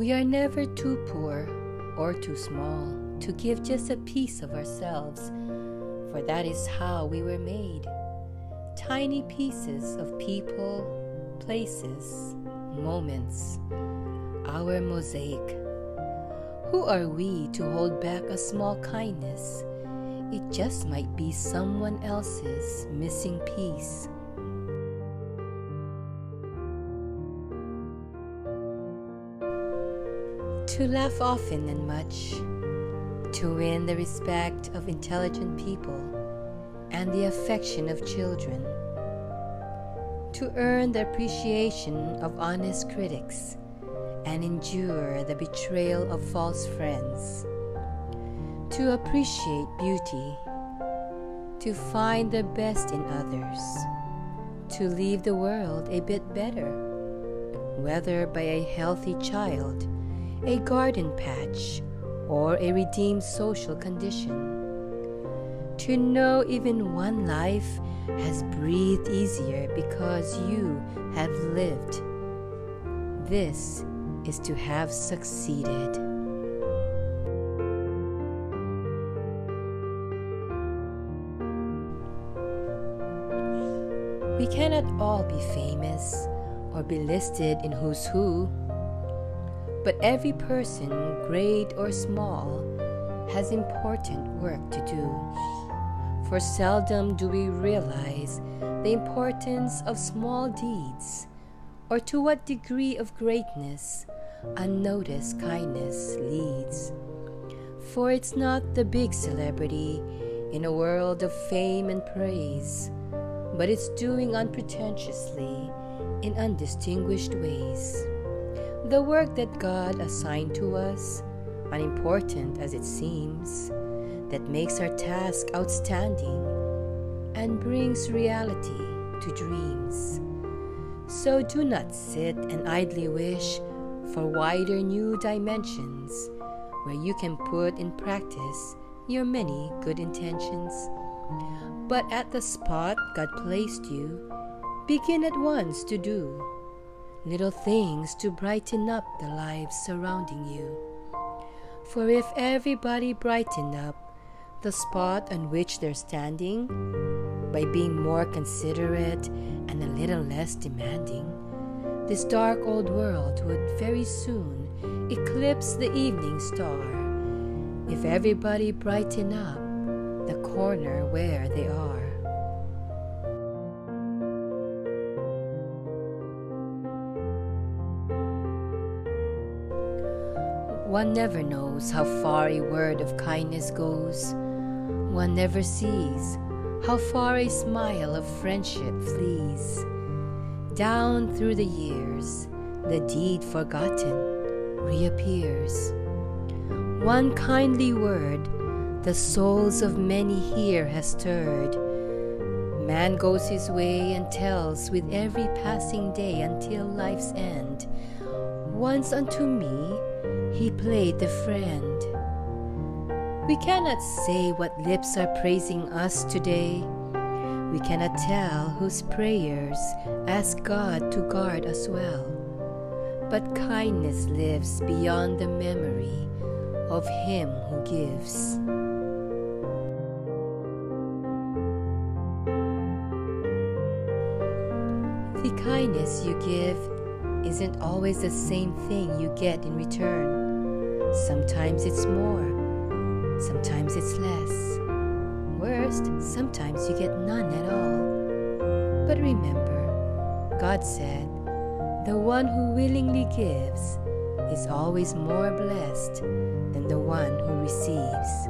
We are never too poor or too small to give just a piece of ourselves, for that is how we were made. Tiny pieces of people, places, moments, our mosaic. Who are we to hold back a small kindness? It just might be someone else's missing piece. To laugh often and much, to win the respect of intelligent people and the affection of children, to earn the appreciation of honest critics and endure the betrayal of false friends, to appreciate beauty, to find the best in others, to leave the world a bit better, whether by a healthy child, a garden patch, or a redeemed social condition. To know even one life has breathed easier because you have lived. This is to have succeeded. We cannot all be famous or be listed in Who's Who, but every person, great or small, has important work to do. For seldom do we realize the importance of small deeds or to what degree of greatness unnoticed kindness leads. For it's not the big celebrity in a world of fame and praise, but it's doing unpretentiously in undistinguished ways. The work that God assigned to us, unimportant as it seems, that makes our task outstanding and brings reality to dreams. So do not sit and idly wish for wider new dimensions where you can put in practice your many good intentions. But at the spot God placed you, begin at once to do little things to brighten up the lives surrounding you. For if everybody brightened up the spot on which they're standing by being more considerate and a little less demanding, this dark old world would very soon eclipse the evening star if everybody brighten up the corner where they are. One never knows how far a word of kindness goes. One never sees how far a smile of friendship flees. Down through the years, the deed forgotten reappears. One kindly word the souls of many here has stirred. Man goes his way and tells with every passing day until life's end. Once unto me he played the friend. We cannot say what lips are praising us today. We cannot tell whose prayers ask God to guard us well. But kindness lives beyond the memory of Him who gives. The kindness you give isn't always the same thing you get in return. Sometimes it's more, sometimes it's less. Worst, sometimes you get none at all. But remember, God said, the one who willingly gives is always more blessed than the one who receives.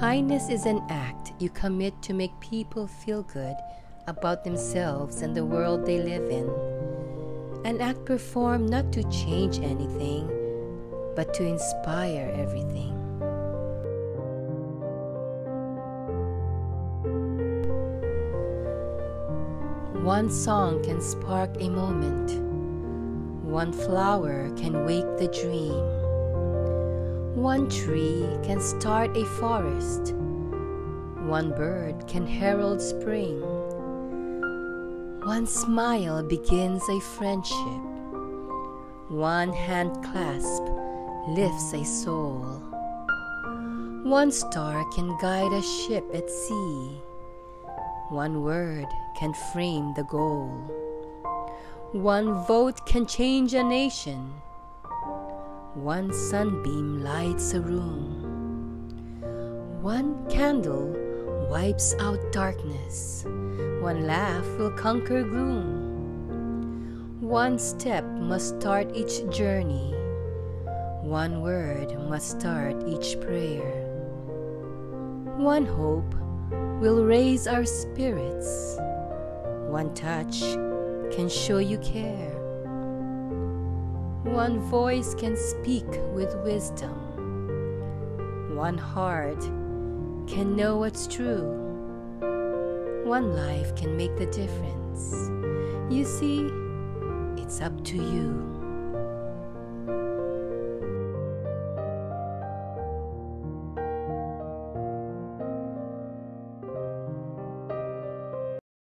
Kindness is an act you commit to make people feel good about themselves and the world they live in. An act performed not to change anything, but to inspire everything. One song can spark a moment. One flower can wake the dream. One tree can start a forest. One bird can herald spring. One smile begins a friendship. One hand clasp lifts a soul. One star can guide a ship at sea. One word can frame the goal. One vote can change a nation. One sunbeam lights a room. One candle wipes out darkness. One laugh will conquer gloom. One step must start each journey. One word must start each prayer. One hope will raise our spirits. One touch can show you care. One voice can speak with wisdom. One heart can know what's true. One life can make the difference. You see, it's up to you.